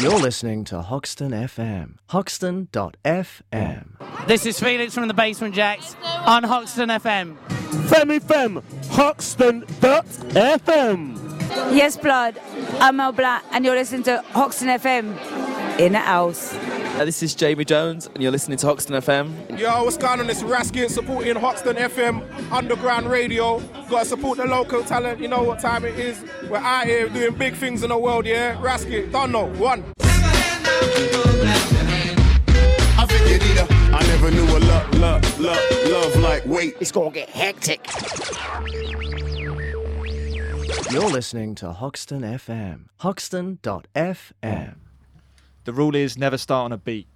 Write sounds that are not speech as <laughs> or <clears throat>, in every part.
You're listening to Hoxton FM. Hoxton.fm. This is Felix from the Basement Jaxx on Hoxton FM. Femi Fem, Hoxton.fm. Yes, blood. I'm Mel Black, and you're listening to Hoxton FM in the house. Uh, this is Jamie Jones, and you're listening to Hoxton FM. Yo, what's going on? It's Raskin supporting Hoxton FM Underground Radio. Got to support the local talent. You know what time it is. We're out here doing big things in the world, yeah? Raskin, don't know. One. I think you need a. I never knew a love, love, love, love like wait. It's gonna get hectic. You're listening to Hoxton FM. Hoxton.fm. The rule is never start on a beat.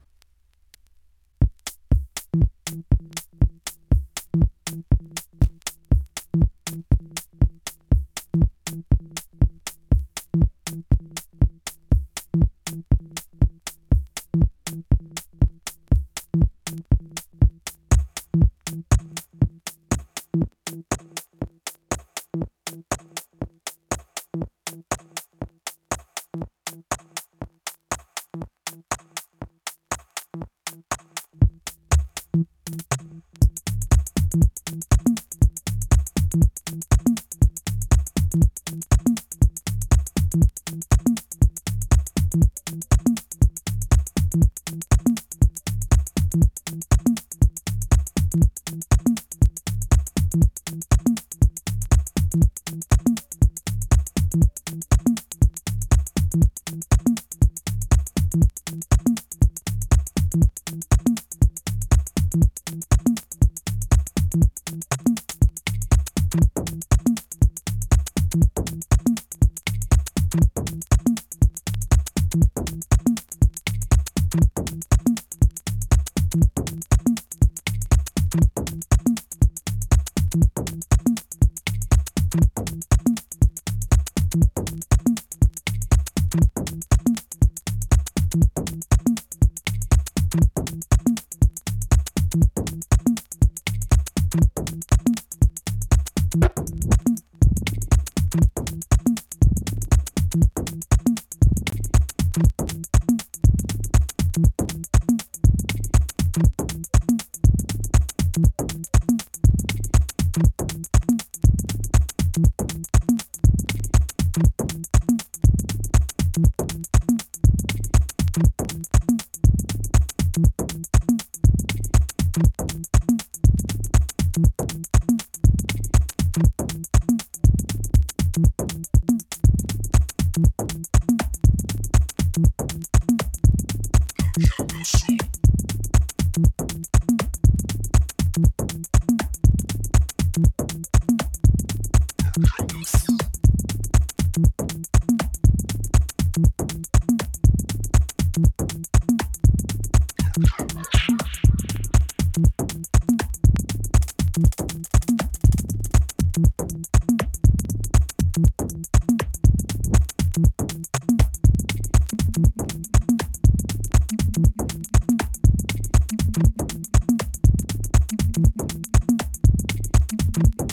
Thank you.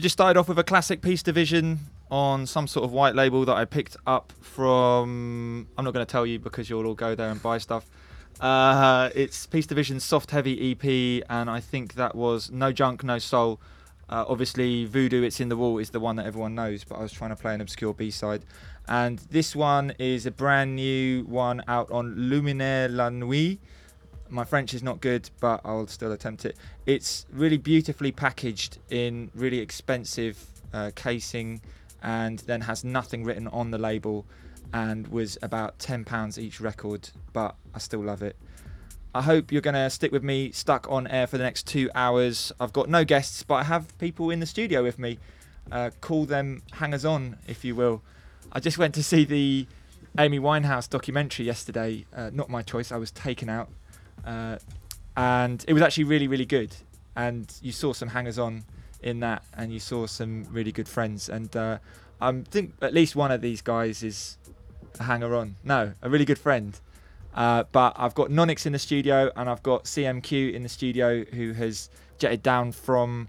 Just started off with a classic Peace Division on some sort of white label that I picked up from. I'm not going to tell you because you'll all go there and buy stuff. Uh, it's Peace Division's Soft Heavy EP, and I think that was No Junk, No Soul. Uh, obviously, Voodoo, It's in the Wall is the one that everyone knows, but I was trying to play an obscure B side. And this one is a brand new one out on Luminaire La Nuit. My French is not good, but I'll still attempt it. It's really beautifully packaged in really expensive uh, casing and then has nothing written on the label and was about £10 each record, but I still love it. I hope you're going to stick with me, stuck on air for the next two hours. I've got no guests, but I have people in the studio with me. Uh, call them hangers on, if you will. I just went to see the Amy Winehouse documentary yesterday. Uh, not my choice, I was taken out. Uh, and it was actually really, really good. And you saw some hangers on in that, and you saw some really good friends. And uh, I think at least one of these guys is a hanger on. No, a really good friend. Uh, but I've got Nonix in the studio and I've got CMQ in the studio who has jetted down from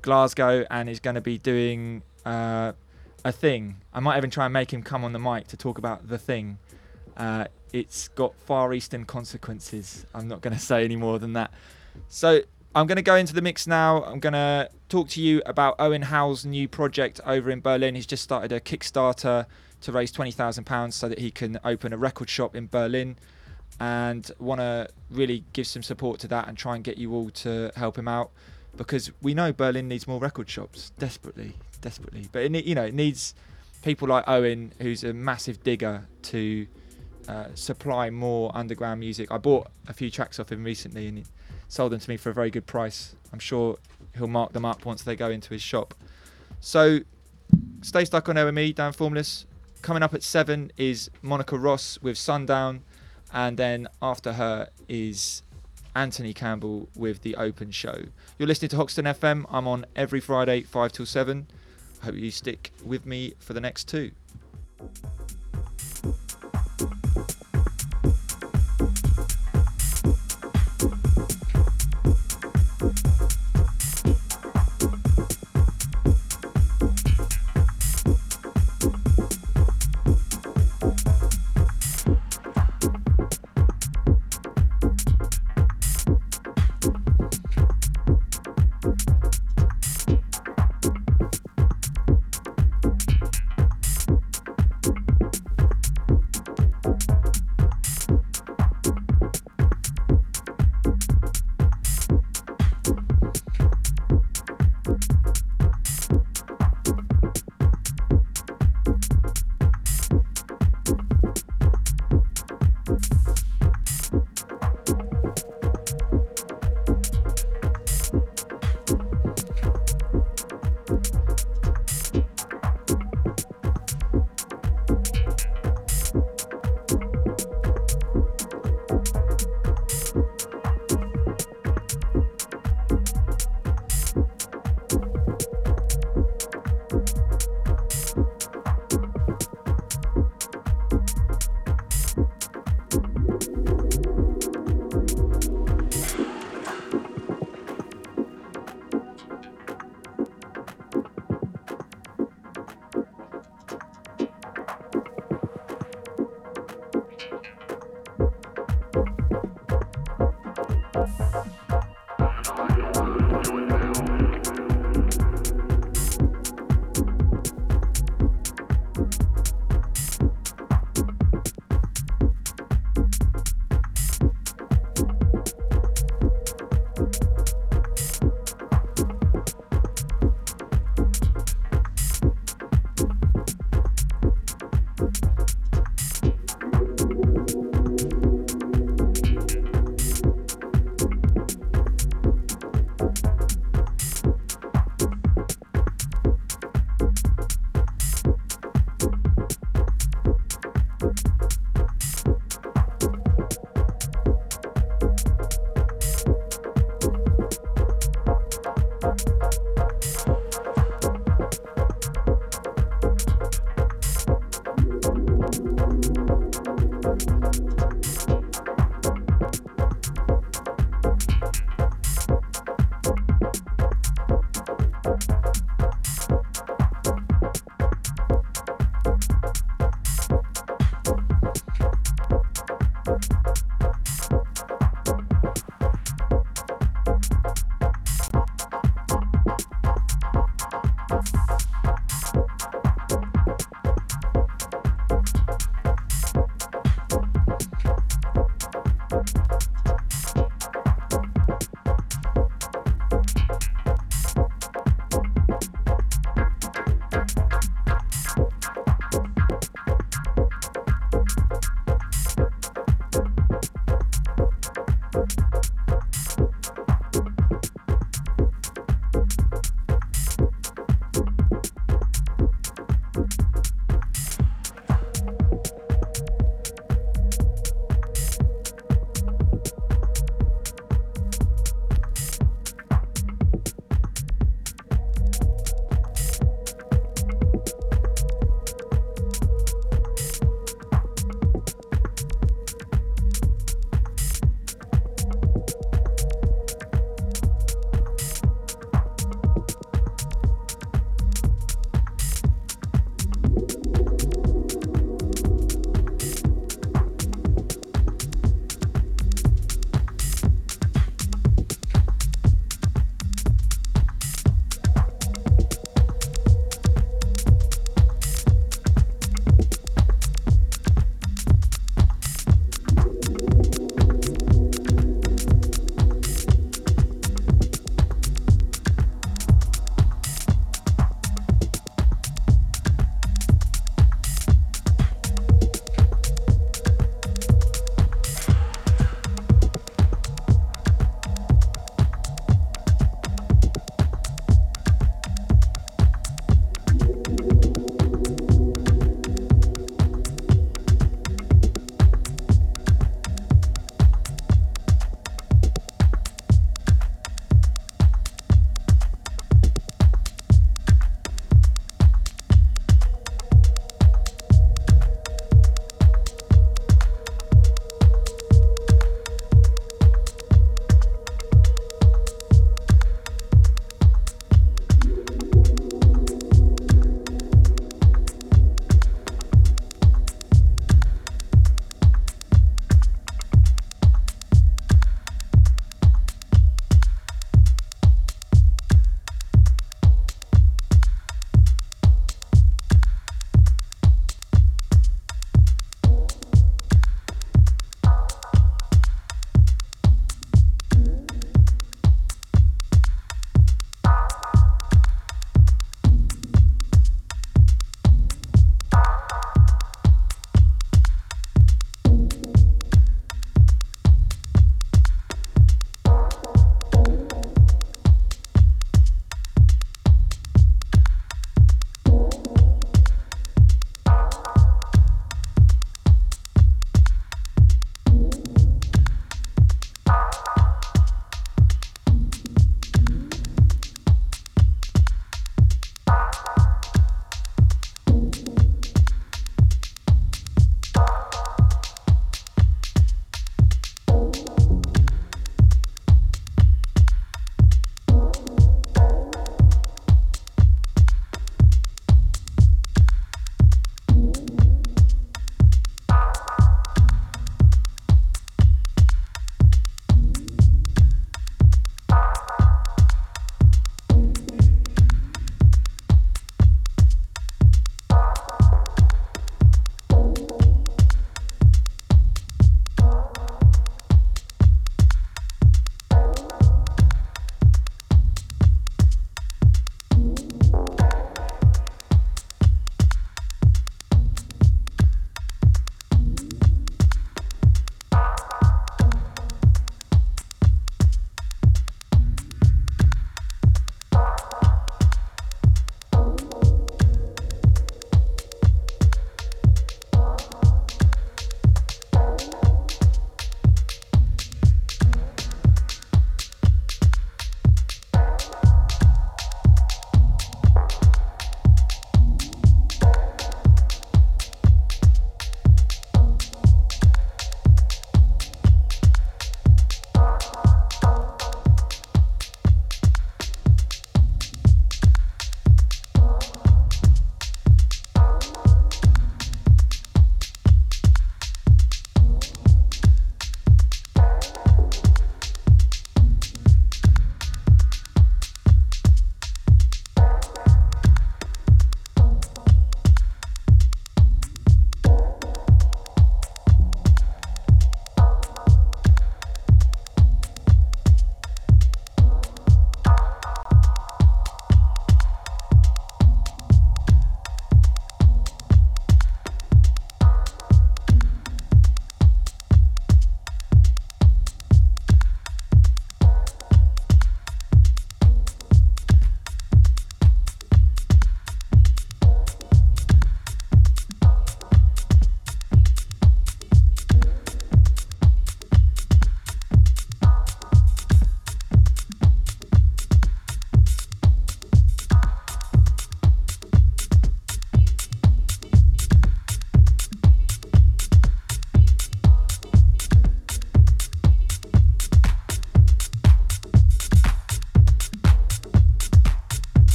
Glasgow and is going to be doing uh, a thing. I might even try and make him come on the mic to talk about the thing. Uh, it's got far eastern consequences. I'm not going <laughs> to say any more than that. So I'm going to go into the mix now. I'm going to talk to you about Owen Howell's new project over in Berlin. He's just started a Kickstarter to raise £20,000 so that he can open a record shop in Berlin and want to really give some support to that and try and get you all to help him out because we know Berlin needs more record shops desperately, desperately. But it, you know, it needs people like Owen, who's a massive digger, to uh, supply more underground music. I bought a few tracks off him recently and he sold them to me for a very good price. I'm sure he'll mark them up once they go into his shop. So stay stuck on air with me, Dan Formless. Coming up at seven is Monica Ross with Sundown, and then after her is Anthony Campbell with the Open Show. You're listening to Hoxton FM. I'm on every Friday, five till seven. I hope you stick with me for the next two.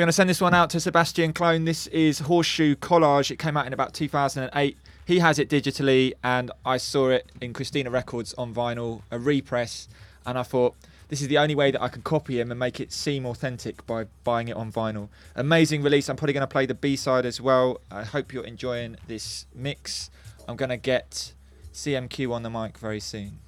I'm going to send this one out to Sebastian Clone. This is Horseshoe Collage. It came out in about 2008. He has it digitally, and I saw it in Christina Records on vinyl, a repress, and I thought this is the only way that I can copy him and make it seem authentic by buying it on vinyl. Amazing release. I'm probably going to play the B side as well. I hope you're enjoying this mix. I'm going to get CMQ on the mic very soon.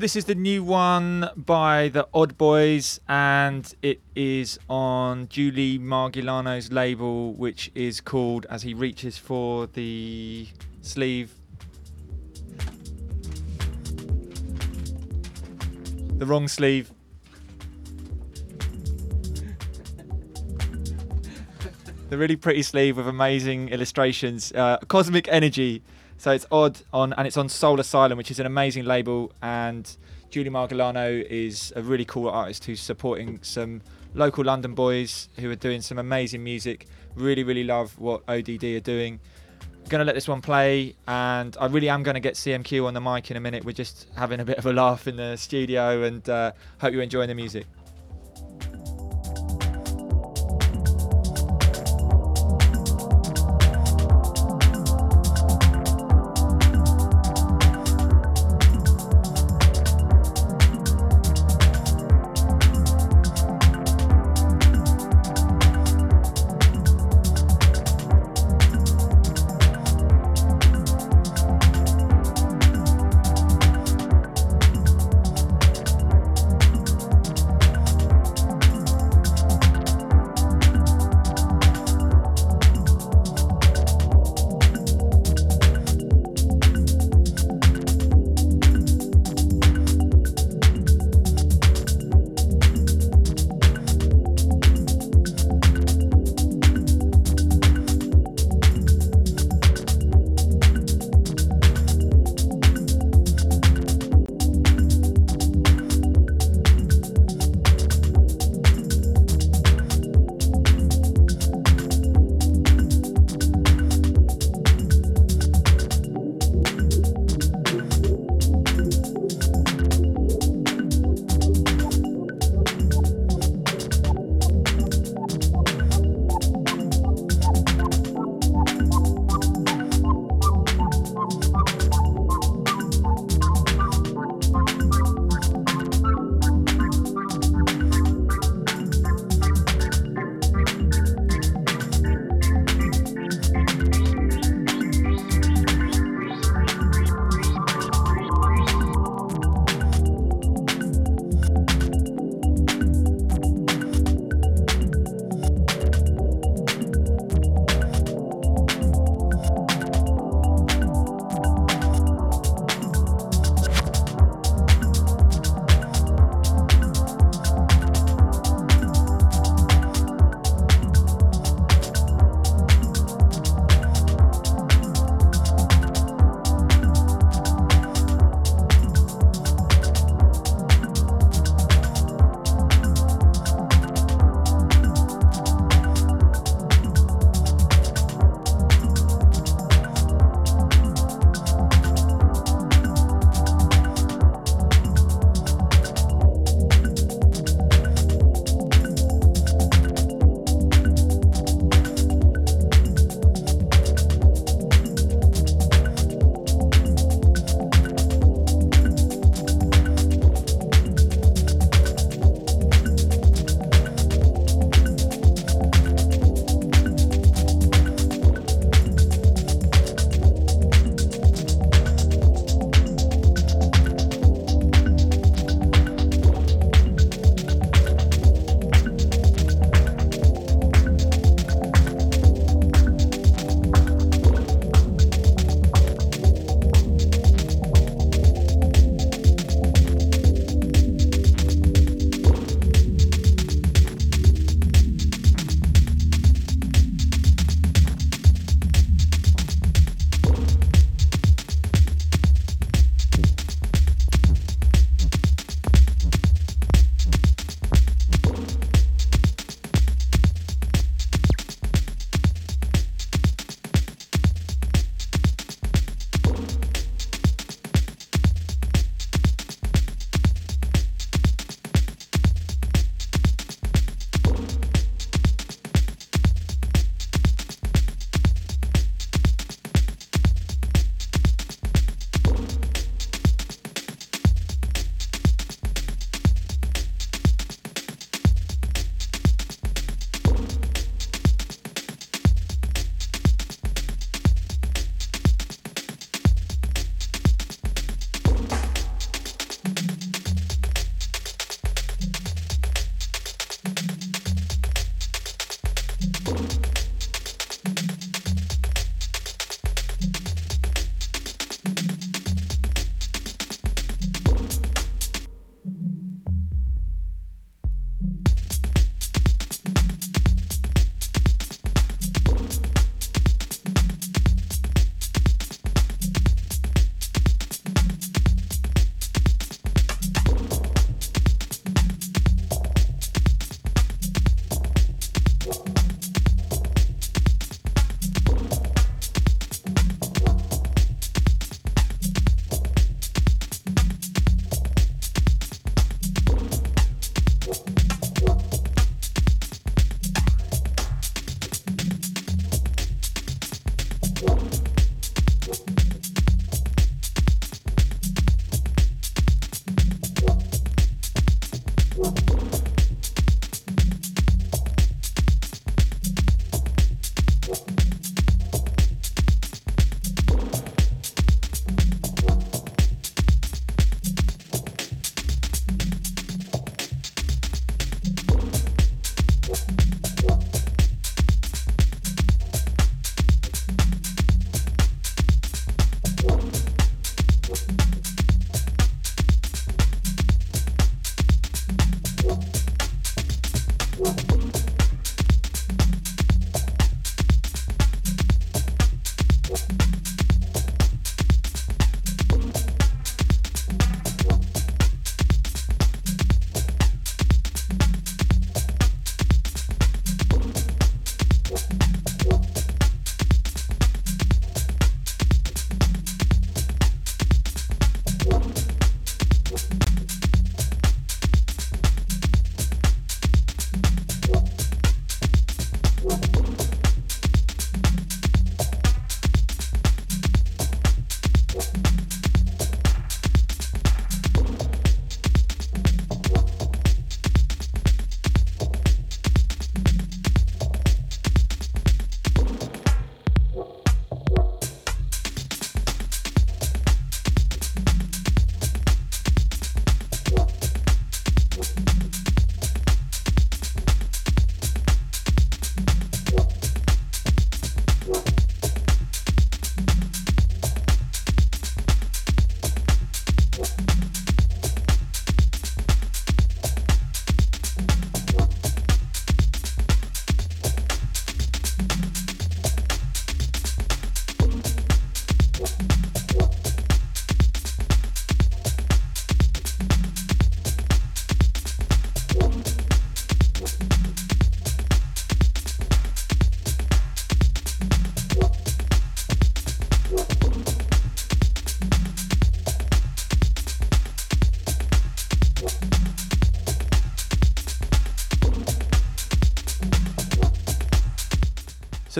This is the new one by the Odd Boys, and it is on Julie Marghilano's label, which is called as he reaches for the sleeve. The wrong sleeve. the really pretty sleeve with amazing illustrations. Uh, Cosmic Energy. So it's odd on, and it's on Sol Asylum, which is an amazing label. And Julie Marghilano is a really cool artist who's supporting some local London boys who are doing some amazing music. Really, really love what ODD are doing. Gonna let this one play, and I really am gonna get CMQ on the mic in a minute. We're just having a bit of a laugh in the studio, and uh, hope you're enjoying the music.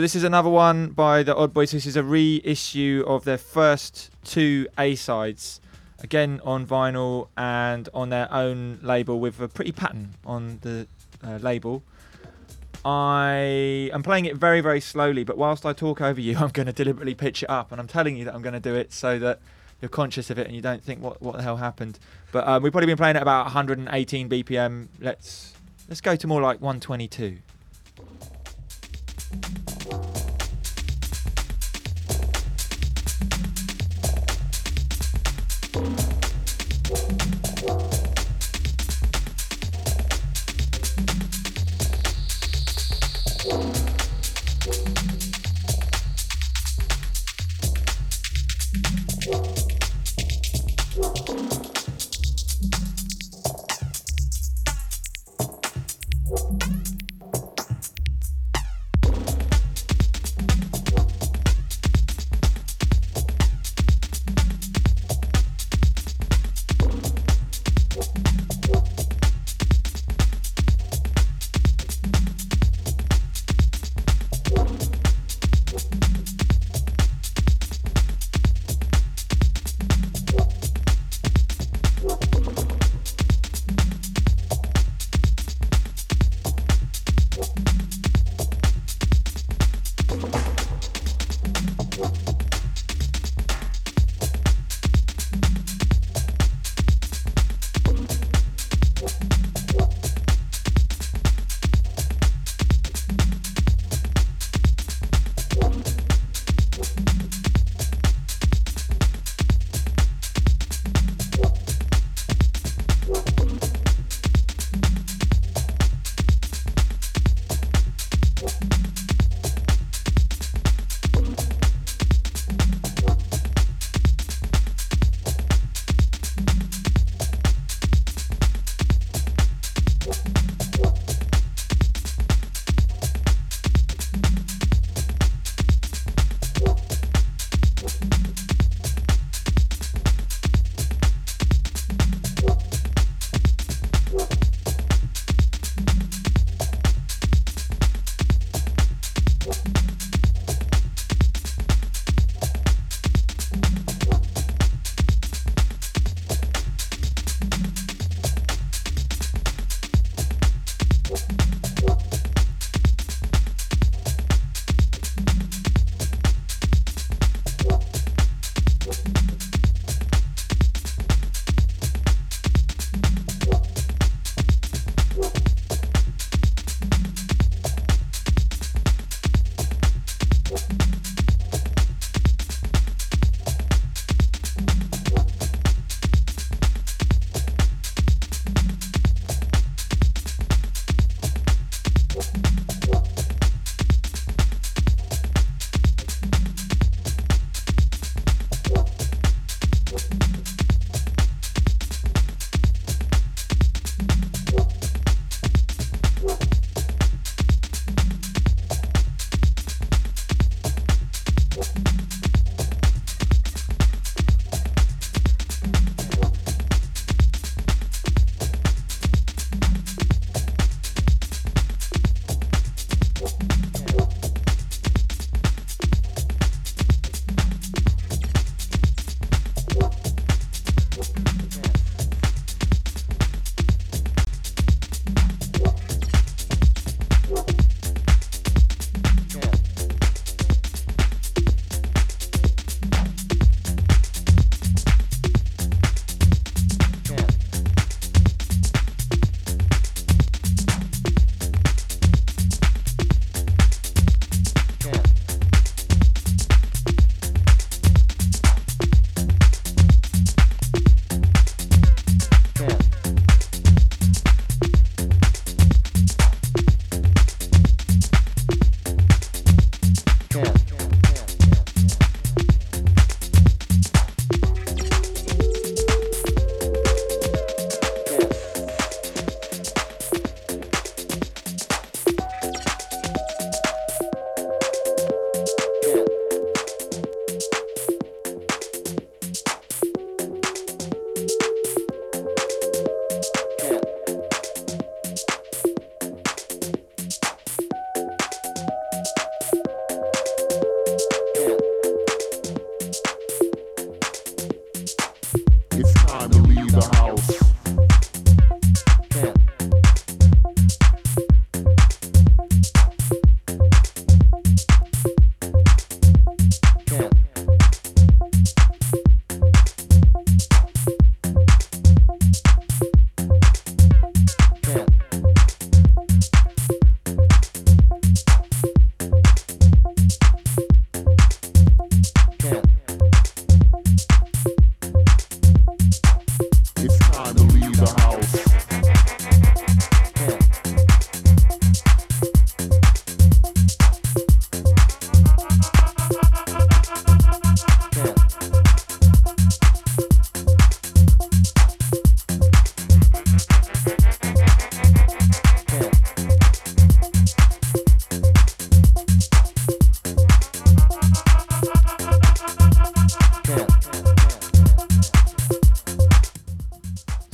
So this is another one by the Odd Boys. This is a reissue of their first two A sides, again on vinyl and on their own label with a pretty pattern on the uh, label. I am playing it very very slowly, but whilst I talk over you, <laughs> I'm going to deliberately pitch it up, and I'm telling you that I'm going to do it so that you're conscious of it and you don't think what what the hell happened. But um, we've probably been playing at about 118 BPM. Let's let's go to more like 122.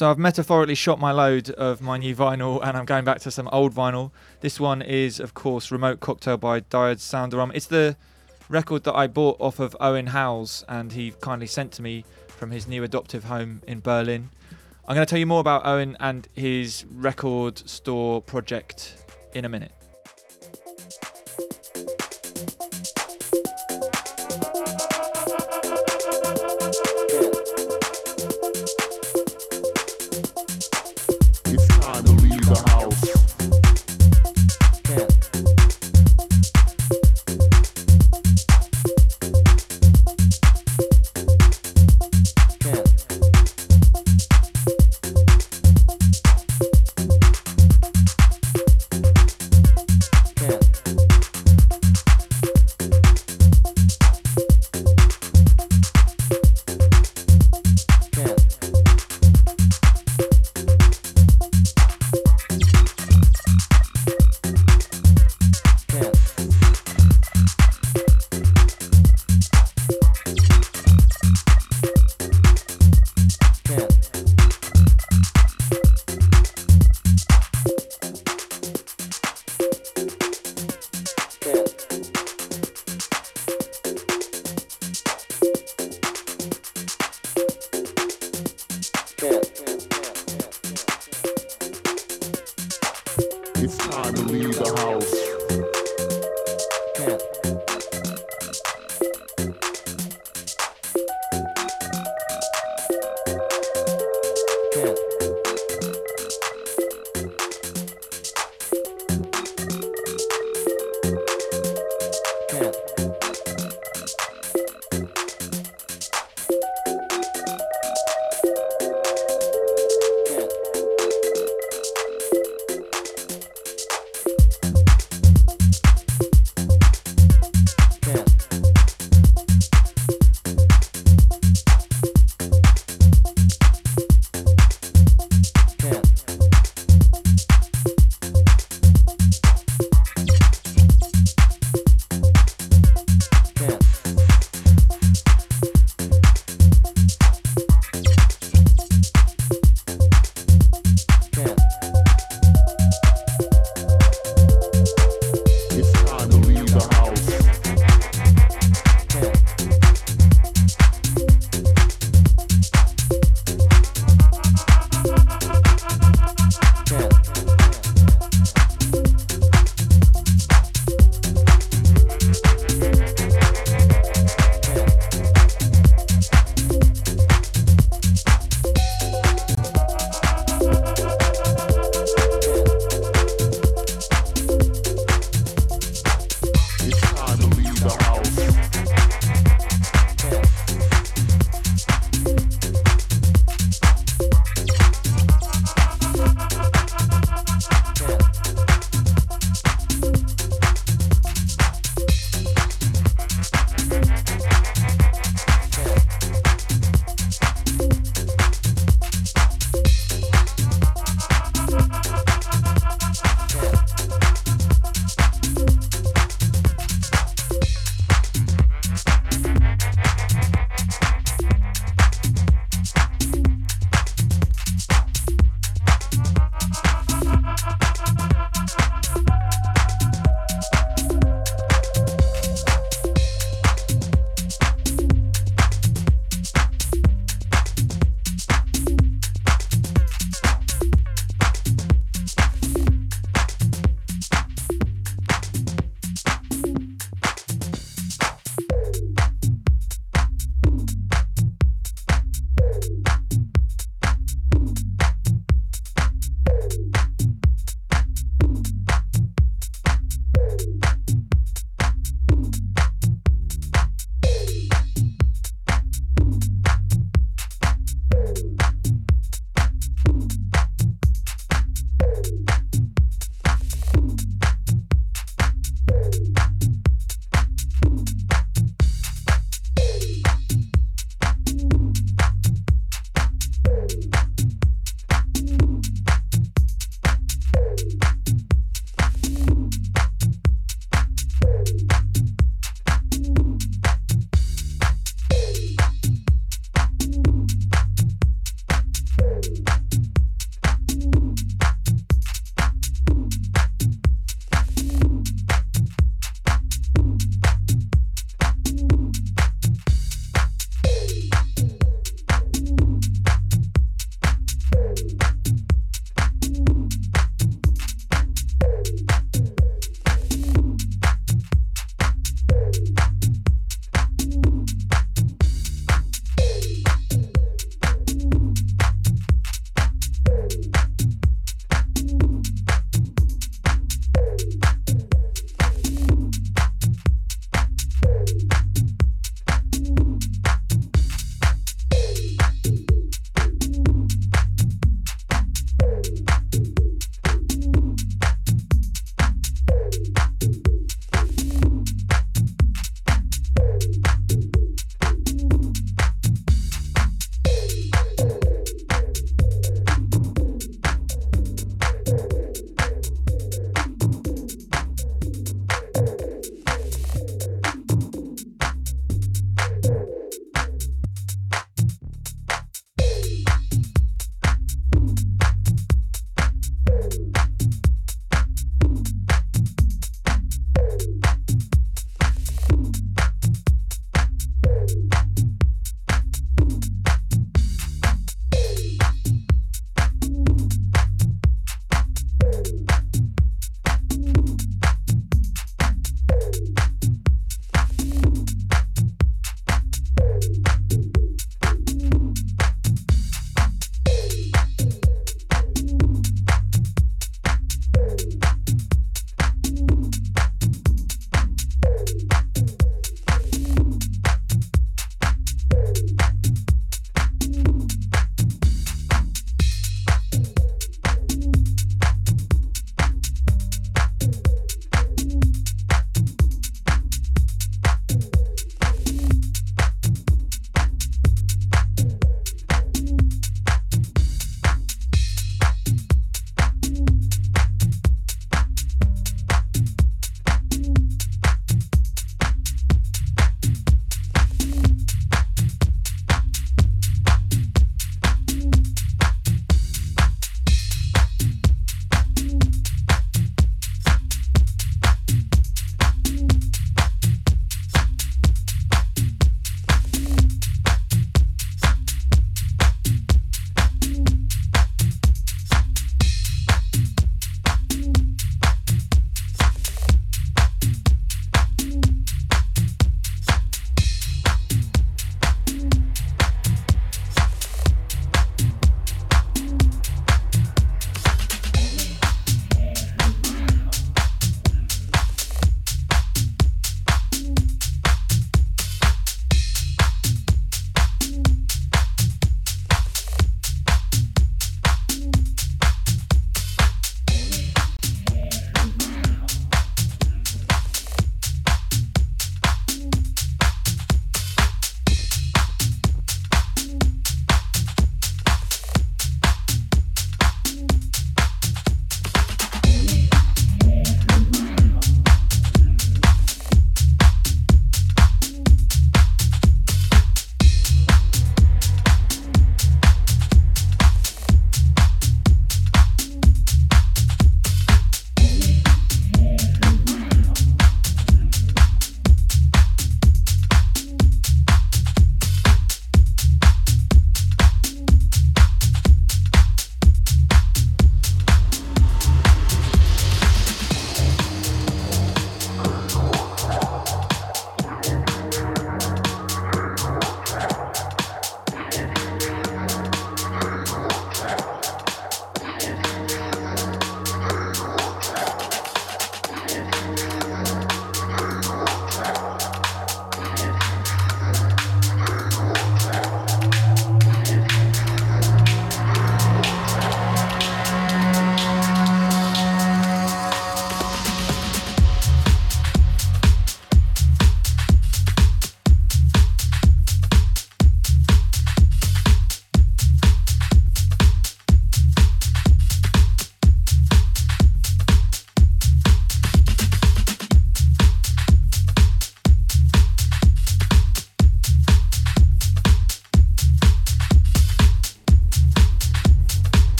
So I've metaphorically shot my load of my new vinyl, and I'm going back to some old vinyl. This one is, of course, "Remote Cocktail" by Diode Soundarom. It's the record that I bought off of Owen Howes, and he kindly sent to me from his new adoptive home in Berlin. I'm going to tell you more about Owen and his record store project in a minute.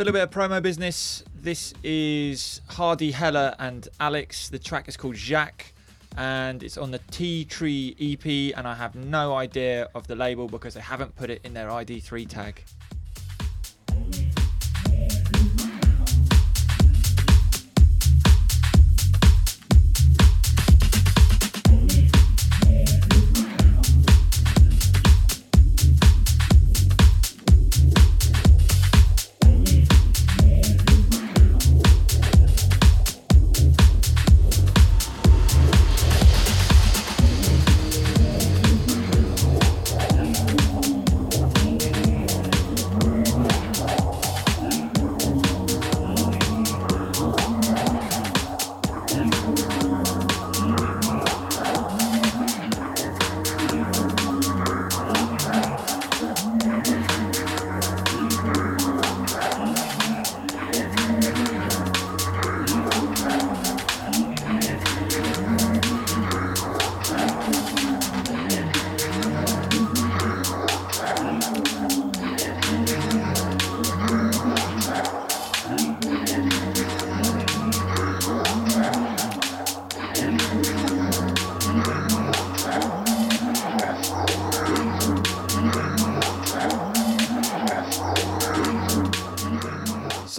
So a little bit of promo business. This is Hardy Heller and Alex. The track is called Jacques and it's on the Tea Tree EP and I have no idea of the label because they haven't put it in their ID3 tag.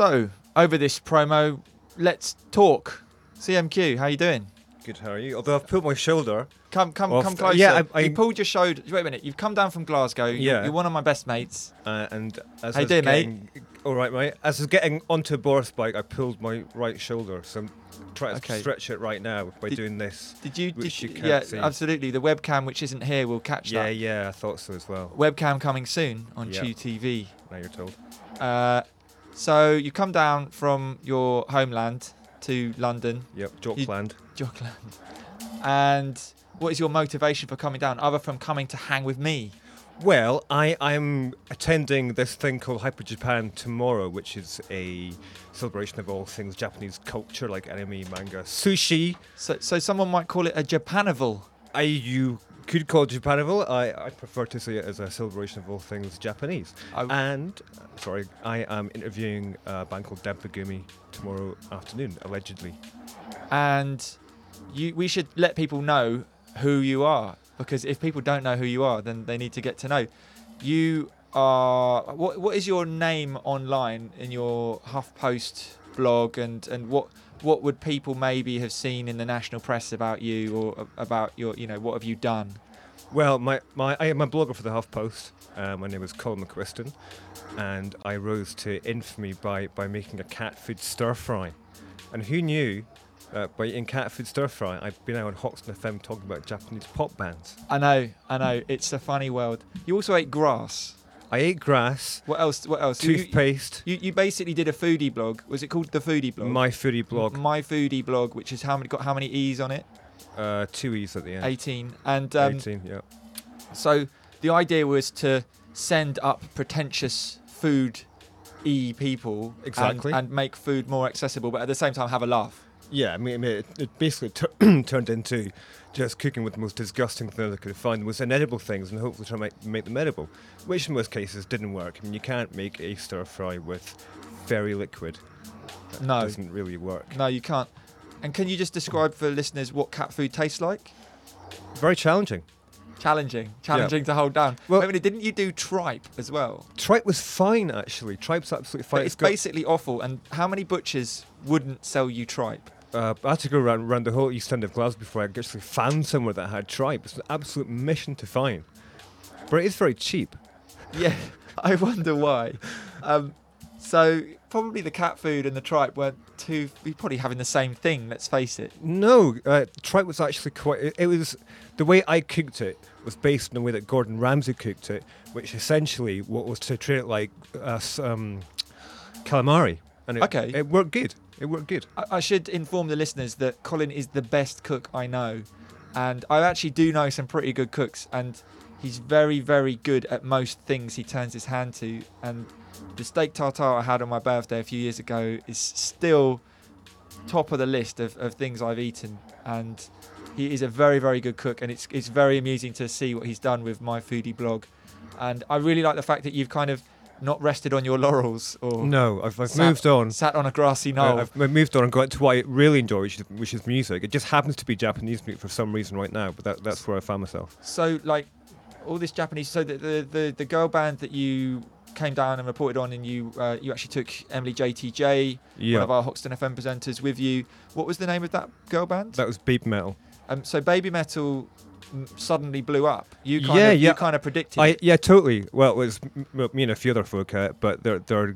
So, over this promo, let's talk. CMQ, how you doing? Good, how are you? Although I've pulled my shoulder. Come, come, Off come closer. yeah, I- I- you pulled your shoulder. Wait a minute. You've come down from Glasgow. You're- Yeah. You're one of my best mates. Uh, and as How I was doing, mate? All right, mate. As I was getting onto a Boris bike, I pulled my right shoulder. So I'm trying Okay. to stretch it right now by Did- doing this. Did you? Which Did you yeah, see. absolutely. The webcam, which isn't here, will catch Yeah, that. yeah, I thought so as well. Webcam coming soon on Yeah. Chew TV. Now you're told. Uh, so you come down from your homeland to London, Yep, You- Jockland. Jockland, and what is your motivation for coming down, other from coming to hang with me? Well, I, I'm attending this thing called Hyper Japan tomorrow, which is a celebration of all things Japanese culture, like anime, manga, sushi. So, so someone might call it a Japanival. I you could call Japanival. I, I prefer to see it as a celebration of all things Japanese. I- and uh, sorry, I am interviewing a band called Dempagumi tomorrow afternoon, allegedly. and you, we should let people know who you are because if people don't know who you are, then they need to get to know. You are what? What is your name online in your HuffPost blog, and and what what would people maybe have seen in the national press about you or about your you know what have you done? Well, my, my I am a blogger for the HuffPost. Uh, my name is Colin McQuiston, and I rose to infamy by, by making a cat food stir fry. And who knew that by eating cat food stir fry, I've been out on Hoxton FM talking about Japanese pop bands. I know, I know, it's a funny world. You also ate grass. I ate grass, What else? What else? Toothpaste, You, you basically did a foodie blog. Was it called the foodie blog? my foodie blog, My foodie blog, which is how many got how many e's on it? uh, two e's at the end. 18. And um, 18, yeah. so the idea was to send up pretentious food e people and- Exactly. and, make food more accessible, but at the same time have a laugh. Yeah, I mean, it, it basically tur- <clears throat> turned into just cooking with the most disgusting things I could find, the most inedible things, and hopefully try to make, make them edible, which in most cases didn't work. I mean, you can't make a stir fry with very liquid. That No. doesn't really work. No, you can't. And can you just describe for listeners what cat food tastes like? Very challenging. Challenging, challenging to hold down. Well- a minute, didn't you do tripe as well? Tripe was fine, actually. Tripe's absolutely fine. But it's got- basically awful. And how many butchers wouldn't sell you tripe? Uh, I had to go around, around the whole east end of Glasgow before I actually found somewhere that had tripe. It's an absolute mission to find. But it is very cheap. <laughs> Yeah, <laughs> I wonder why. Um, so probably the cat food and the tripe weren't too. We probably having the same thing. Let's face it. No, uh, tripe was actually quite. It, it was the way I cooked it was based on the way that Gordon Ramsay cooked it, which essentially what was to treat it like uh, um, calamari, and it, Okay. it worked good. It worked good. I, I should inform the listeners that Colin is the best cook I know, and I actually do know some pretty good cooks, and he's very, very good at most things he turns his hand to. And the steak tartare I had on my birthday a few years ago is still top of the list of, of things I've eaten, and he is a very, very good cook, and it's it's very amusing to see what he's done with my foodie blog, and I really like the fact that you've kind of not rested on your laurels or No, I've, I've sat- moved on. sat on a grassy knoll. I've I've moved on and got to what I really enjoy, which is, which is music. It just happens to be Japanese music for some reason right now, but that, that's where I found myself. So like all this Japanese. So the the, the, the girl band that you came down and reported on, and you uh, you actually took Emily JTJ, Yeah. one of our Hoxton FM presenters, with you. What was the name of that girl band? That was Baby Metal. Um, so Baby Metal suddenly blew up. You kind Yeah, of, yeah. You kind of predicted. I yeah, totally. Well, it was me and a few other folk, uh, but they're they're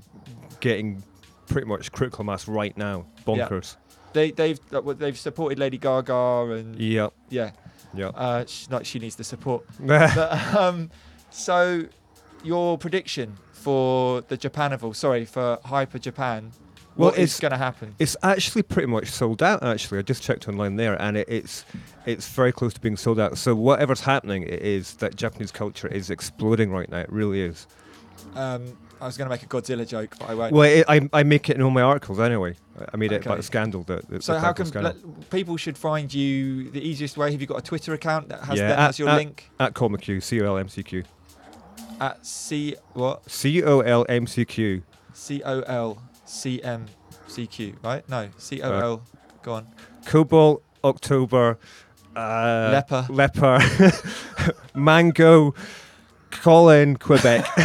getting pretty much critical mass right now. Bonkers. They they've uh, they've supported Lady Gaga and Yep. yeah. Yep. Uh, she, like she needs the support. <laughs> but, um, so your prediction for the Japanival, sorry, for Hyper Japan, Well, what is it's- going to happen? It's actually pretty much sold out. Actually, I just checked online there, and it, it's it's very close to being sold out. So whatever's happening, it is that Japanese culture is exploding right now. It really is. Um, I was going to make a Godzilla joke, but I won't. Well, it, I I make it in all my articles anyway. I- made it about the scandal. That, that so the how can scandal. people should find you the easiest way? Have you got a Twitter account that has, Yeah, that at- has your at- link at Col McHugh, C O L M C Q, at C what C O L M C Q. C O L C M C Q right? No C O L. Go on. Cobalt, October, uh, Leper. Leper, <laughs> Mango, Colin, Quebec. <laughs>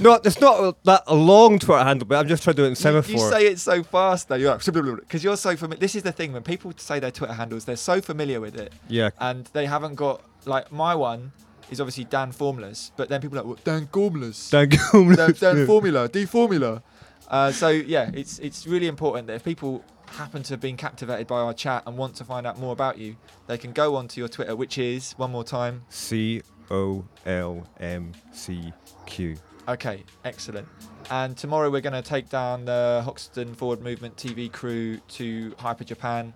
no, it's not that a long Twitter handle, but I'm just trying to do it in You, semaphore. you say it so fast though. You're like because you're so familiar. This is the thing when people say their Twitter handles, they're so familiar with it, yeah, and they haven't got like my one is obviously Dan Formless, but then people are like what, Dan Formulas, Dan, Dangum. Dan Formula, D Formula. Uh, so yeah, it's it's really important that if people happen to have been captivated by our chat and want to find out more about you, they can go onto your Twitter, which is one more time. C O L M C Q. Okay, excellent. And tomorrow we're going to take down the Hoxton Forward Movement TV crew to Hyper Japan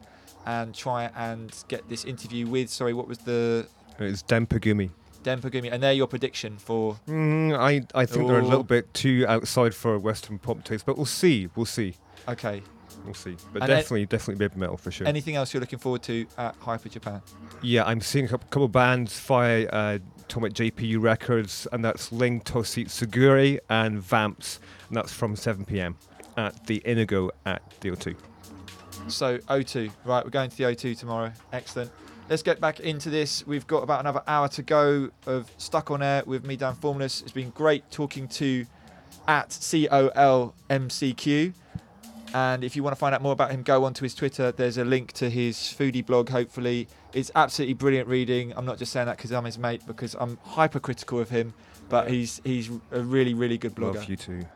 and try and get this interview with. Sorry, what was the It's Dempagumi. Denpagumi? And they're your prediction for. Mm, I, I think they're a little bit too outside for Western pop taste, but we'll see. We'll see. Okay. We'll see. But And it- definitely, definitely baby metal for sure. Anything else you're looking forward to at Hyper Japan? Yeah, I'm seeing a couple, of bands via uh, JPU Records, and that's Ling Tosite Sigure and Vamps, and that's from 7 p.m. at the Indigo at the O2. So O2, right? We're going to the O2 tomorrow. Excellent. Let's get back into this. We've got about another hour to go of Stuck on Air with me, Dan Formless. It's been great talking to at C O L M C Q. And if you want to find out more about him, go onto his Twitter. There's a link to his foodie blog, hopefully. It's absolutely brilliant reading. I'm not just saying that because I'm his mate, because I'm hypercritical of him. But he's he's a really, really good blogger. Love you too.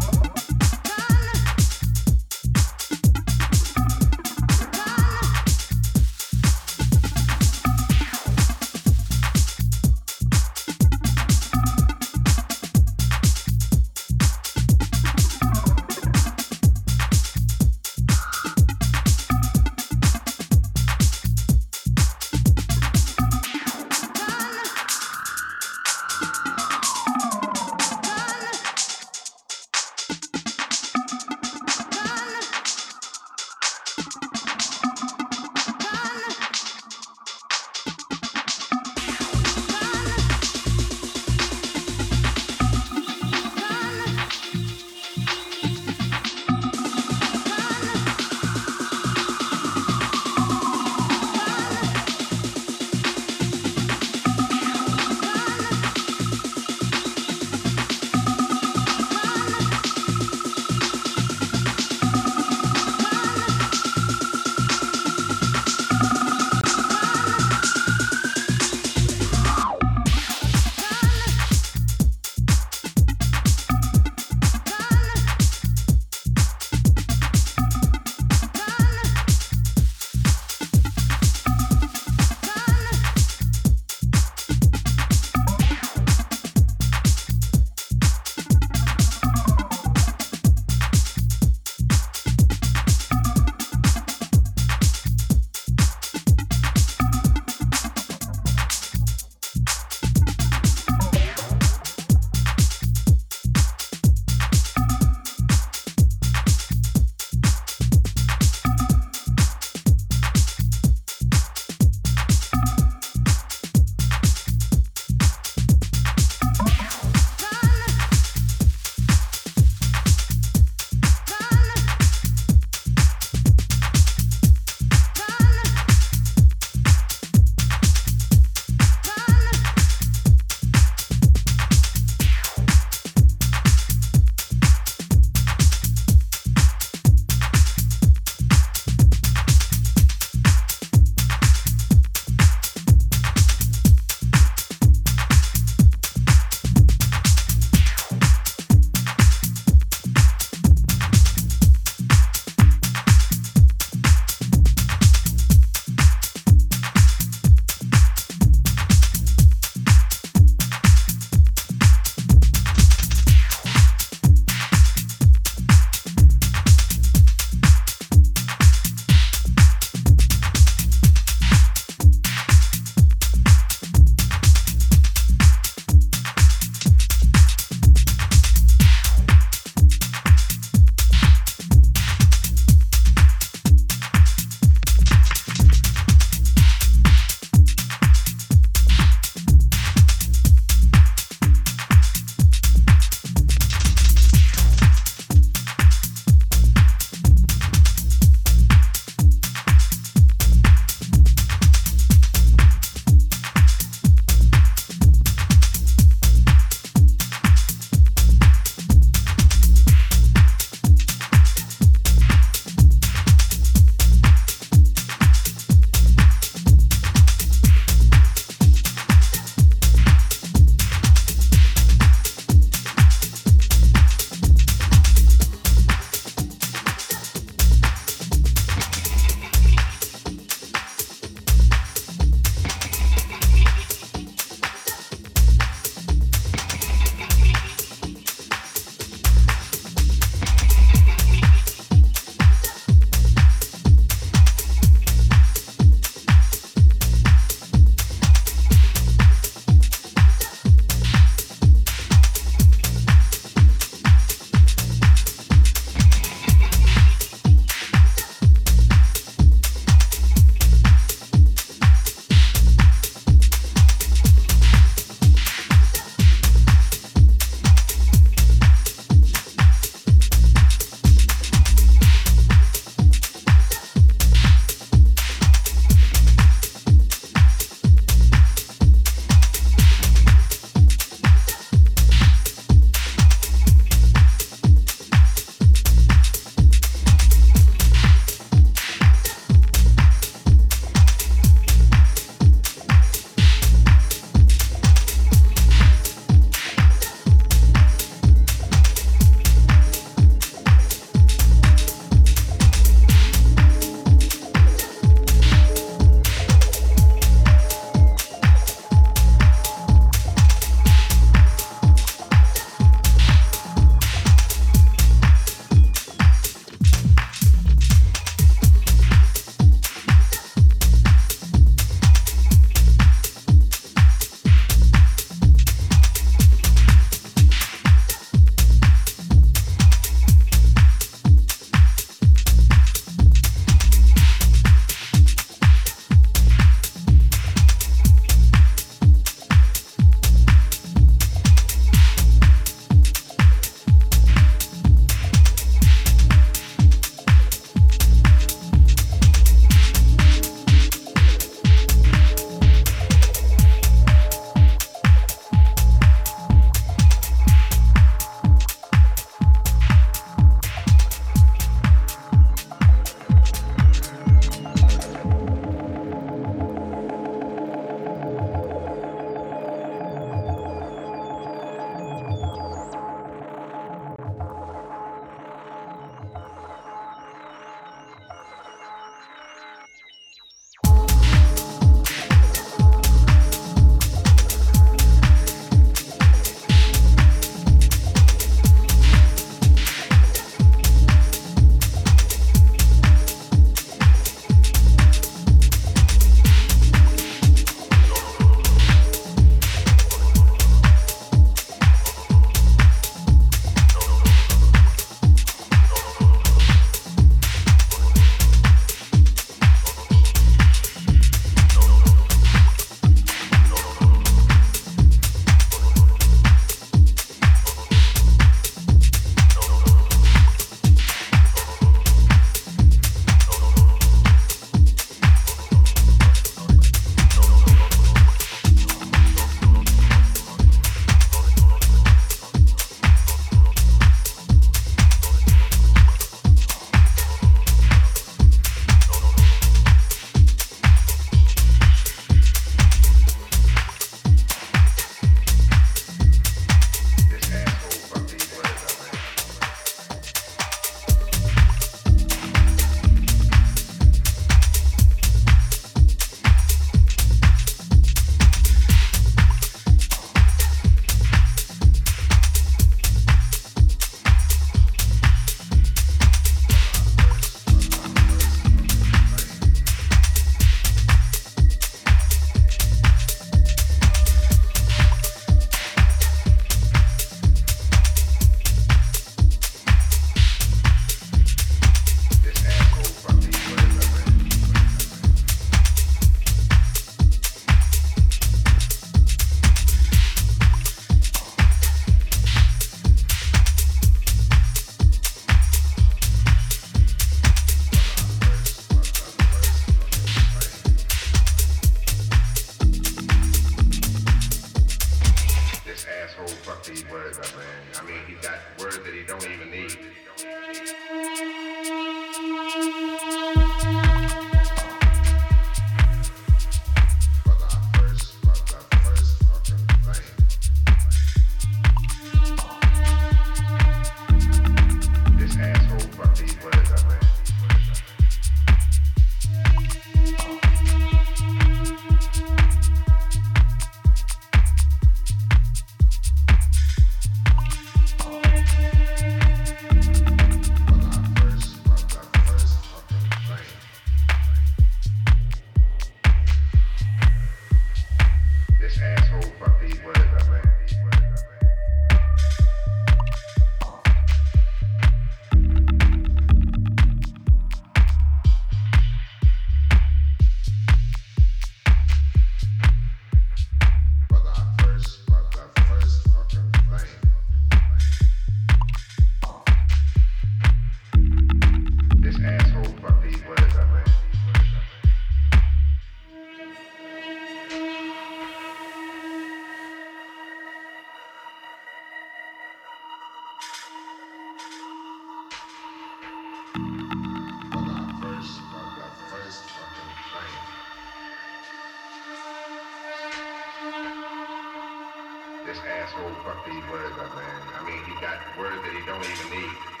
This asshole fuck these words up, man. I mean, he got words that he don't even need.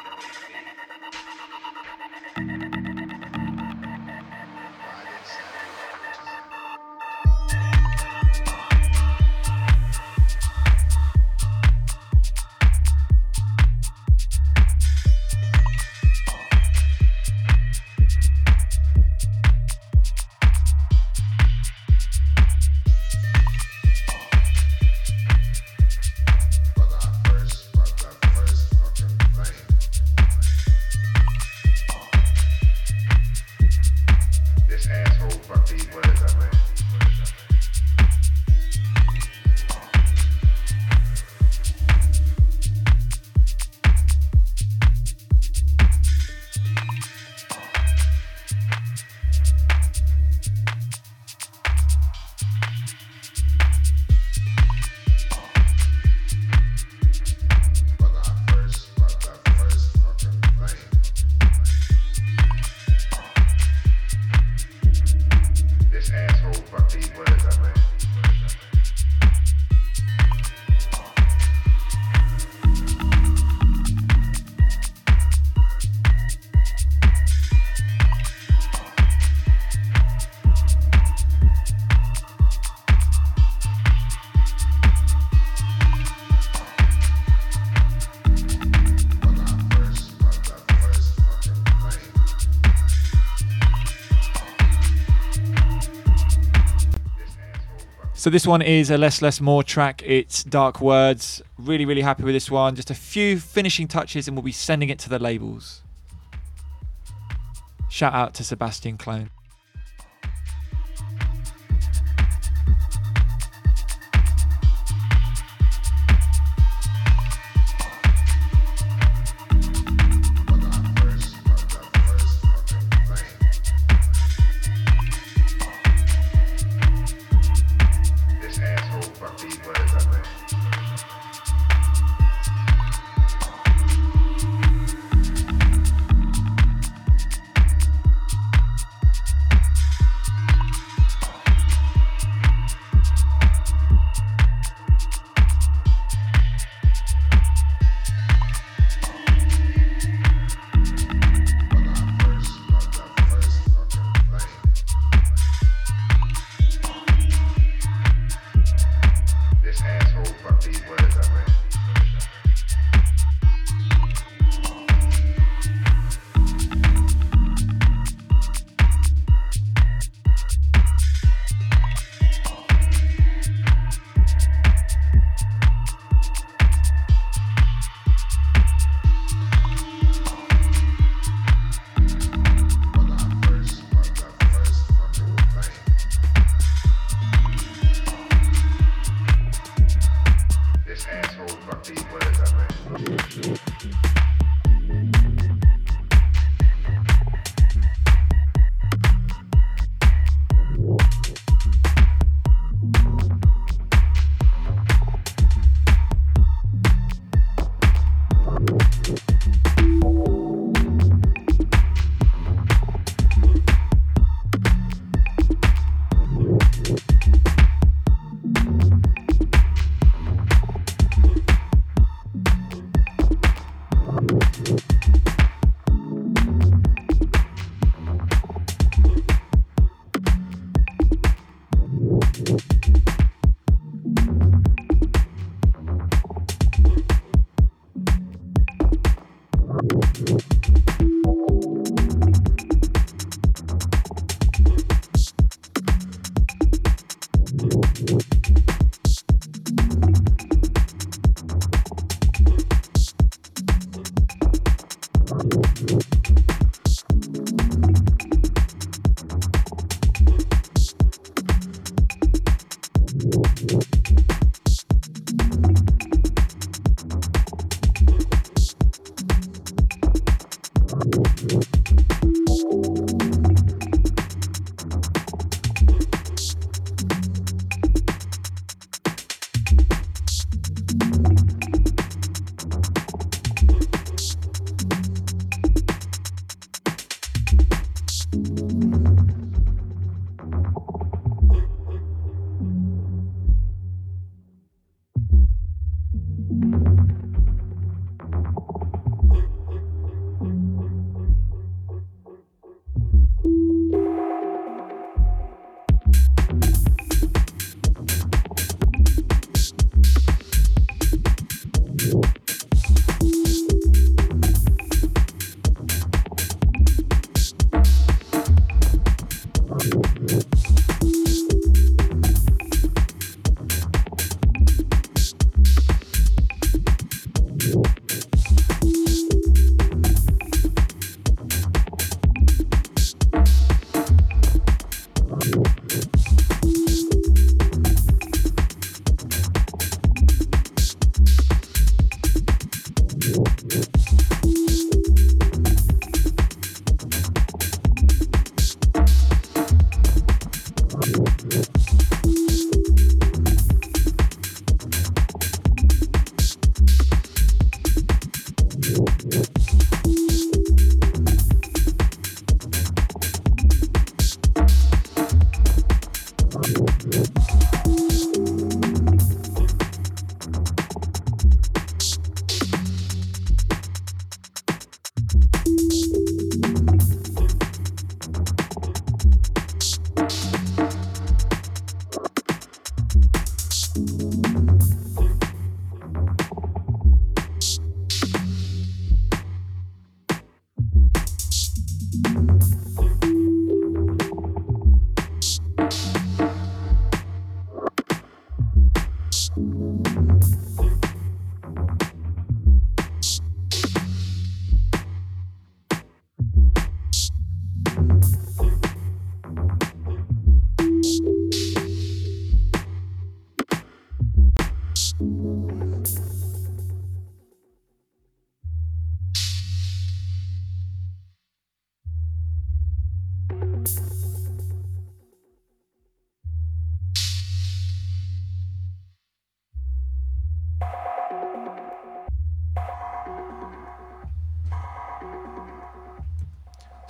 So this one is a less less more track. It's Dark Words. Really really happy with this one. Just a few finishing touches and we'll be sending it to the labels. Shout out to Sebastian Clone.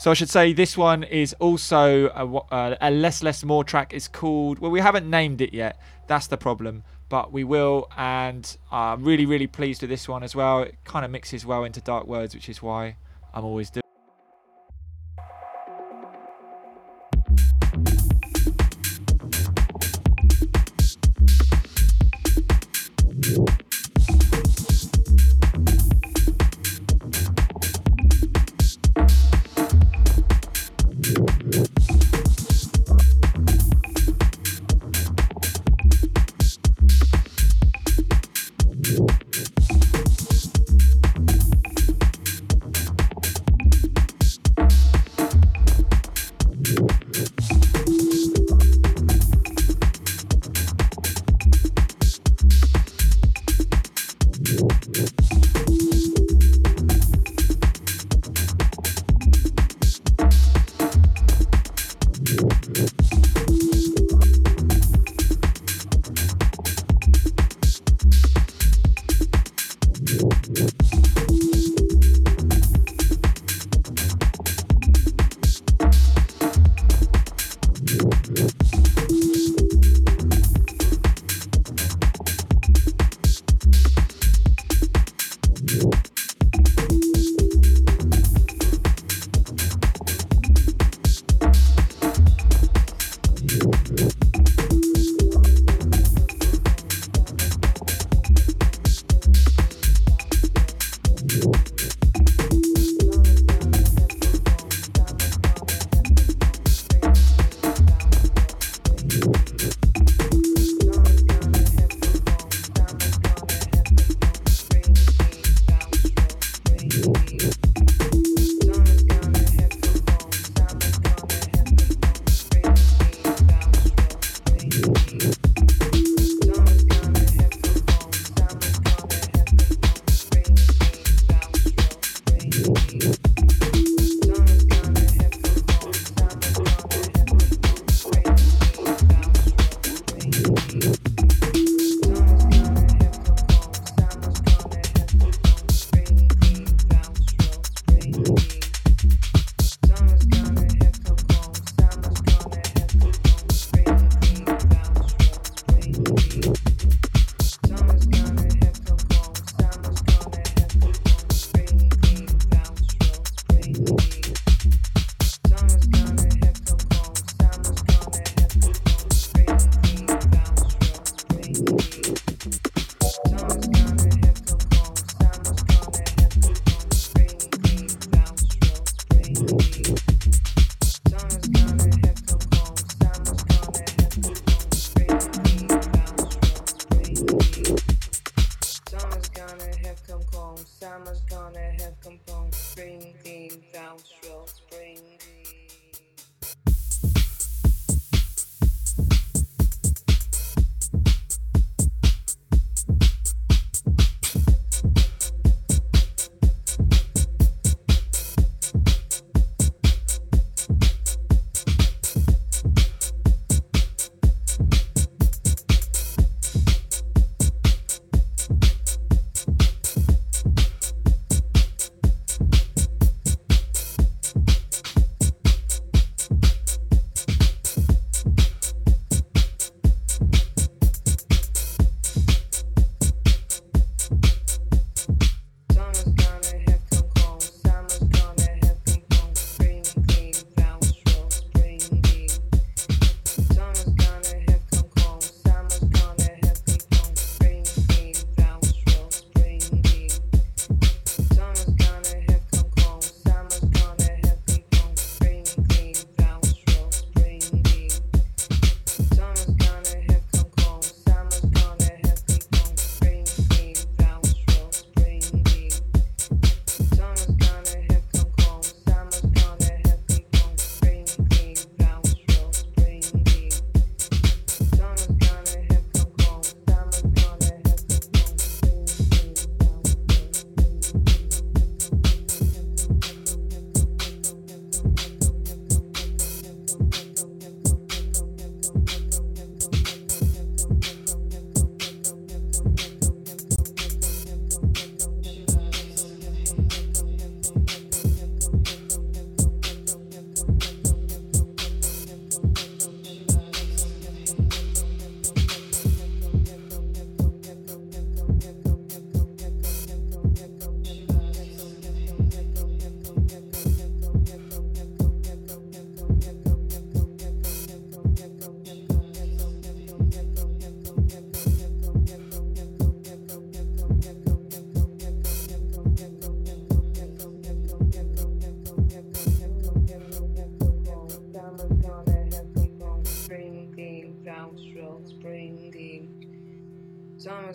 So I should say this one is also a, uh, a less less more track. It's called. Well, we haven't named it yet. That's the problem, but we will. And I'm really really pleased with this one as well. It kind of mixes well into Dark Words, which is why I'm always doing.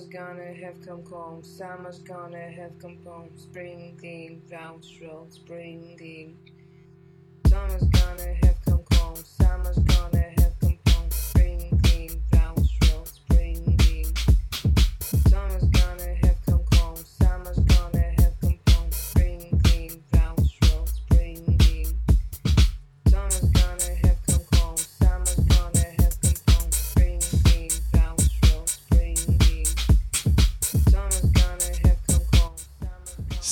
Summer's gonna have come home, summer's gonna have come home, springing, round springing. Summer's gonna have come home, summer's gonna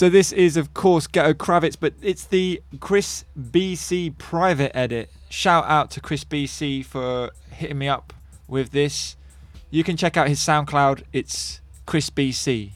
So this is, of course, Ghetto Kravitz, but it's the Chris BC private edit. Shout out to Chris BC for hitting me up with this. You can check out his SoundCloud. It's Chris BC.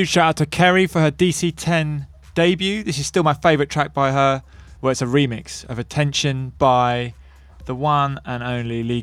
Huge shout out to Kerry for her DC10 debut. This is still my favourite track by her, where it's a remix of Attention by the one and only Lee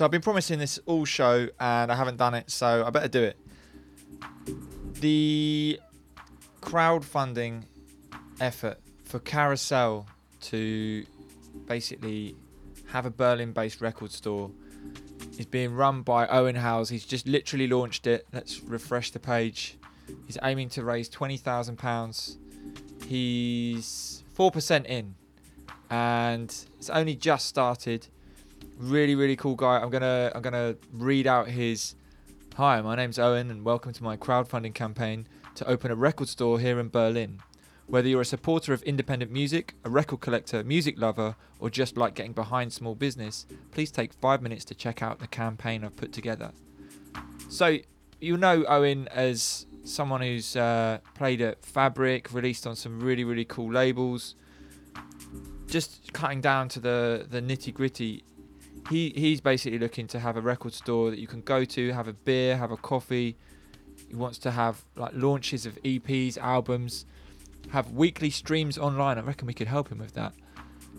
So I've been promising this all show and I haven't done it, so I better do it. The crowdfunding effort for Carousel to basically have a Berlin based record store is being run by Owen Howes. He's just literally launched it. Let's refresh the page. He's aiming to raise £20,000. He's 4% in and it's only just started. Really, really cool guy. I'm gonna I'm gonna read out his Hi, my name's Owen and welcome to my crowdfunding campaign to open a record store here in Berlin. Whether you're a supporter of independent music, a record collector, music lover, or just like getting behind small business, please take five minutes to check out the campaign I've put together. So, you know Owen as someone who's uh, played at Fabric, released on some really, really cool labels. Just cutting down to the, the nitty gritty, he, he's basically looking to have a record store that you can go to, have a beer, have a coffee. He wants to have like launches of EPs, albums, have weekly streams online. I reckon we could help him with that.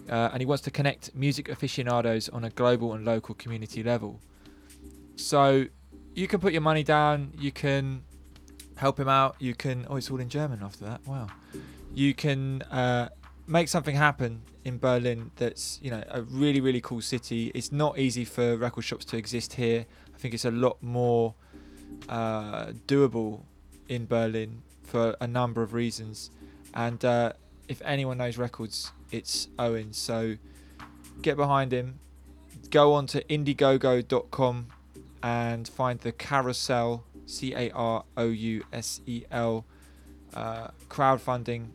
Uh, and he wants to connect music aficionados on a global and local community level. So you can put your money down. You can help him out. You can. Oh, it's all in German after that. Wow. You can uh, make something happen in Berlin. That's you know a really really cool city. It's not easy for record shops to exist here. I think it's a lot more uh, doable in Berlin for a number of reasons. And uh, if anyone knows records, it's Owen. So get behind him. Go on to indiegogo.com and find the Carousel, C A R O U S E L, uh, crowdfunding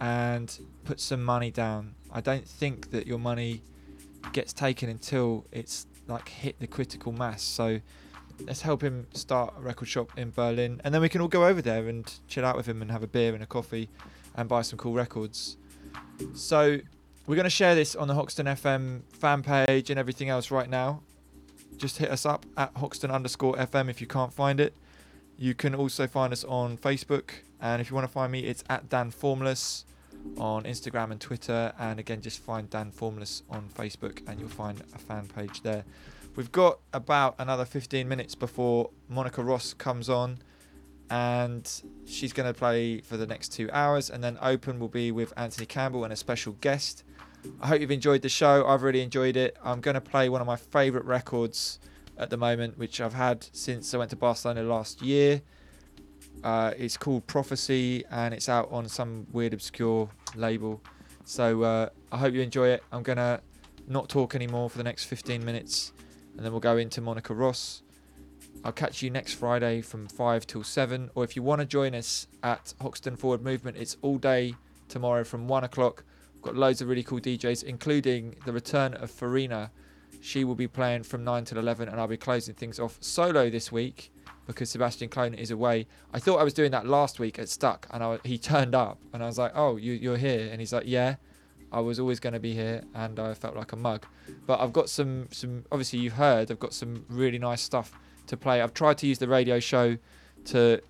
and put some money down. I don't think that your money gets taken until it's like hit the critical mass. So let's help him start a record shop in Berlin, and then we can all go over there and chill out with him and have a beer and a coffee, and buy some cool records. So we're going to share this on the Hoxton FM fan page and everything else right now. Just hit us up at Hoxton underscore FM if you can't find it. You can also find us on Facebook, and if you want to find me, it's at Dan Formless on Instagram and Twitter. And again, just find Dan Formless on Facebook, and you'll find a fan page there. We've got about another 15 minutes before Monica Ross comes on, and she's going to play for the next two hours. And then open will be with Anthony Campbell and a special guest. I hope you've enjoyed the show. I've really enjoyed it. I'm going to play one of my favourite records at the moment, which I've had since I went to Barcelona last year. Uh, it's called Prophecy and it's out on some weird, obscure label. So uh, I hope you enjoy it. I'm going to not talk anymore for the next 15 minutes and then we'll go into Monica Ross. I'll catch you next Friday from 5 till 7. Or if you want to join us at Hoxton Forward Movement, it's all day tomorrow from 1 o'clock. We've got loads of really cool DJs, including the return of Farina. She will be playing from 9 till 11, and I'll be closing things off solo this week because Sebastian Clone is away. I thought I was doing that last week at Stuck, and I, he <laughs> turned up, and I was like, "Oh, you, you're here," and he's like, "Yeah." I was always going to be here, and I felt like a mug. But I've got some, some. Obviously, you've heard. I've got some really nice stuff to play. I've tried to use the radio show to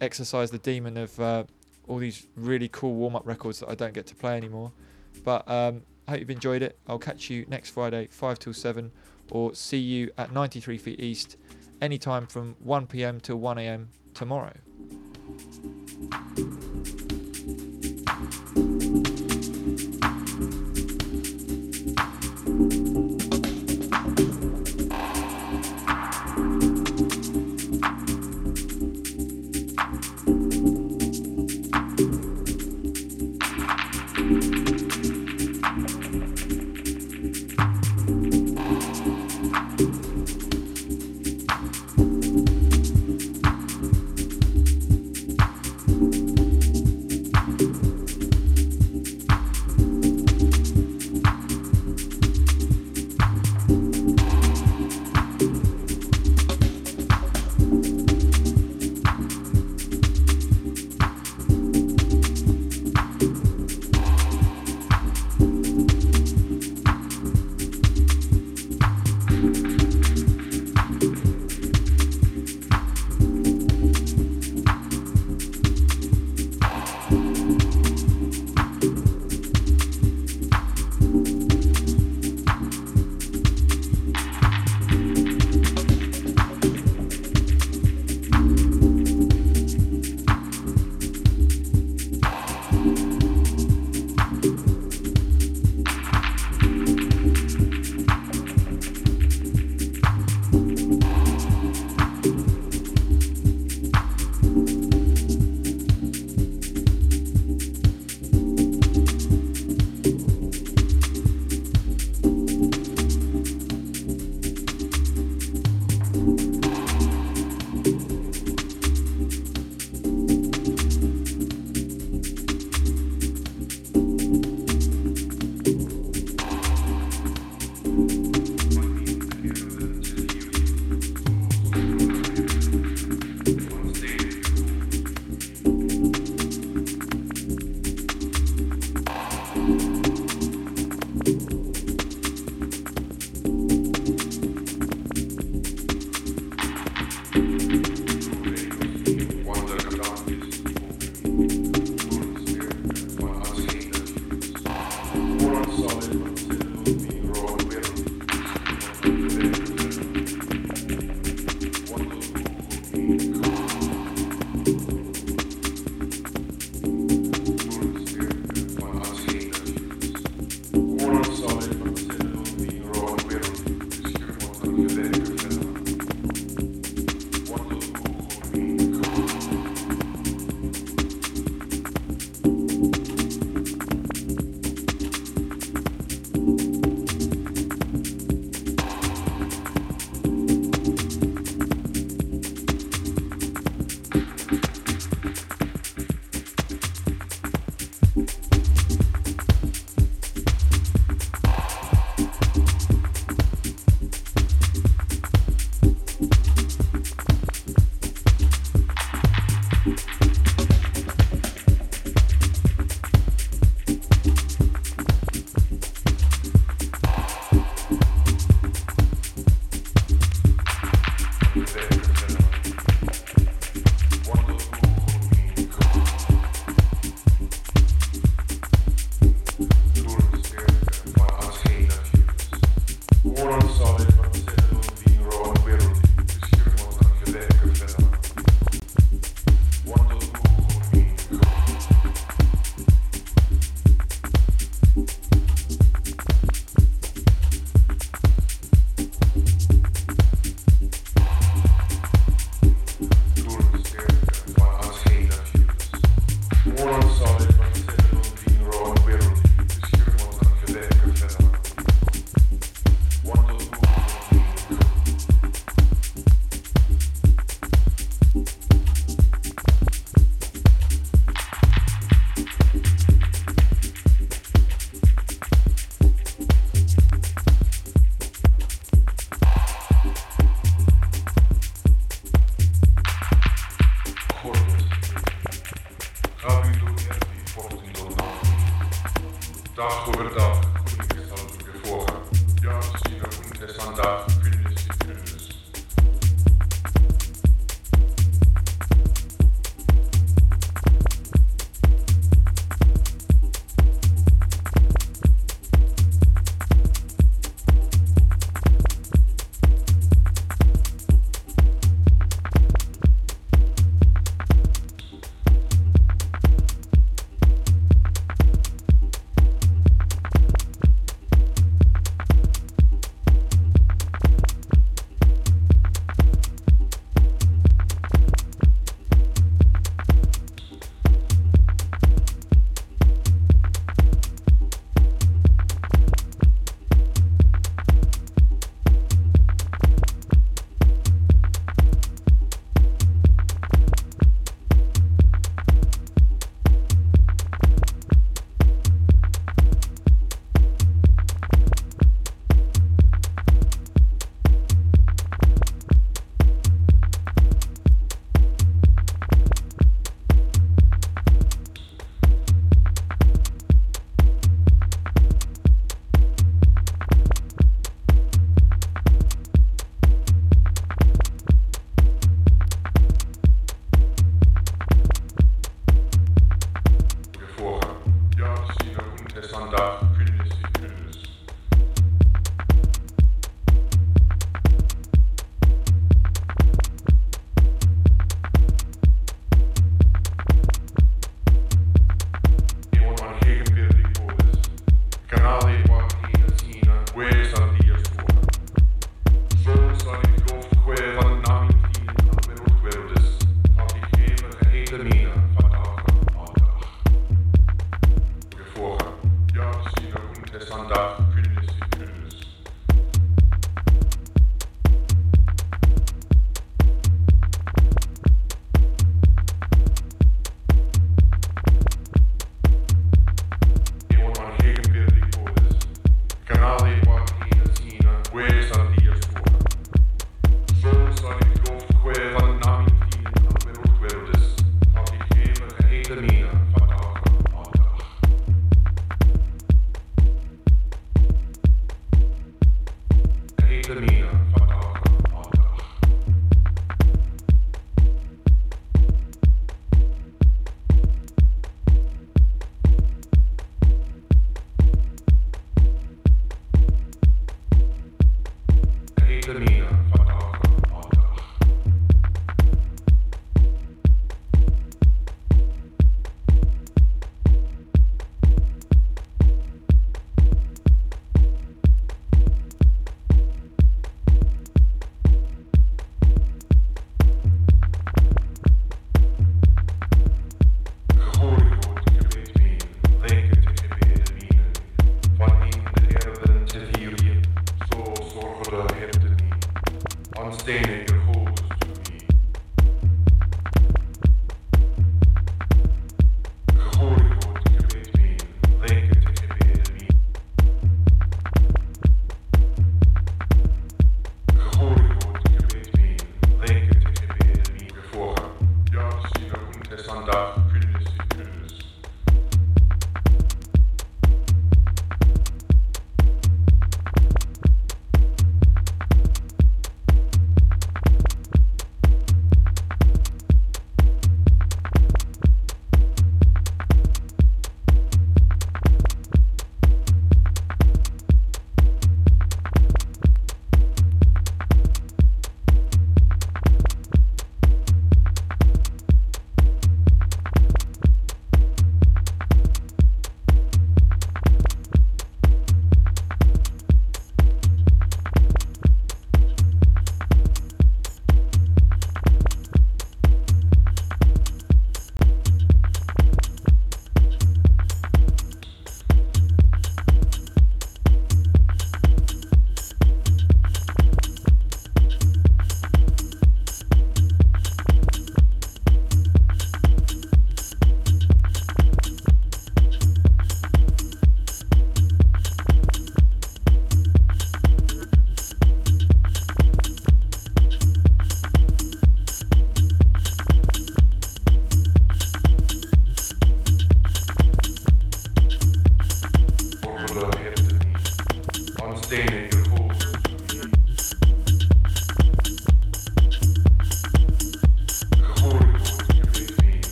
exercise the demon of uh, all these really cool warm-up records that I don't get to play anymore. But um, I hope you've enjoyed it. I'll catch you next Friday, five till seven, or see you at 93 Feet East, anytime from 1 pm to 1 am tomorrow.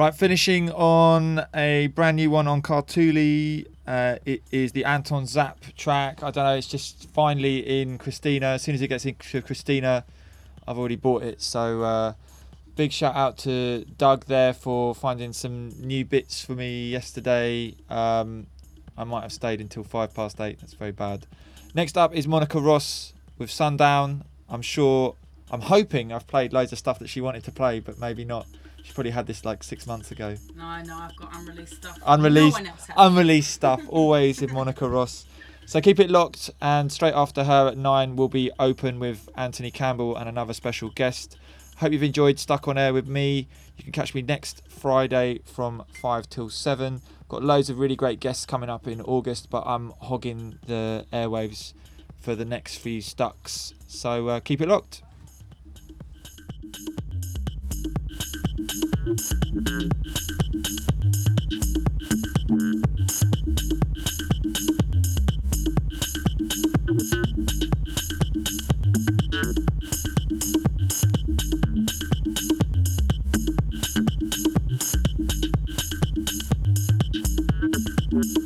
Right, finishing on a brand new one on Cartuli. Uh, it is the Anton Zap track. I don't know, it's just finally in Christina. As soon as it gets into Christina, I've already bought it. So, uh, big shout out to Doug there for finding some new bits for me yesterday. Um, I might have stayed until five past eight. That's very bad. Next up is Monica Ross with Sundown. I'm sure, I'm hoping I've played loads of stuff that she wanted to play, but maybe not. She probably had this like six months ago. No, no, I've got unreleased stuff. Unreleased, No unreleased stuff, <laughs> always in Monica Ross. So keep it locked, and straight after her at nine, we'll be open with Anthony Campbell and another special guest. Hope you've enjoyed Stuck on Air with me. You can catch me next Friday from five till seven. Got loads of really great guests coming up in August, but I'm hogging the airwaves for the next few stucks. So uh, keep it locked. Thank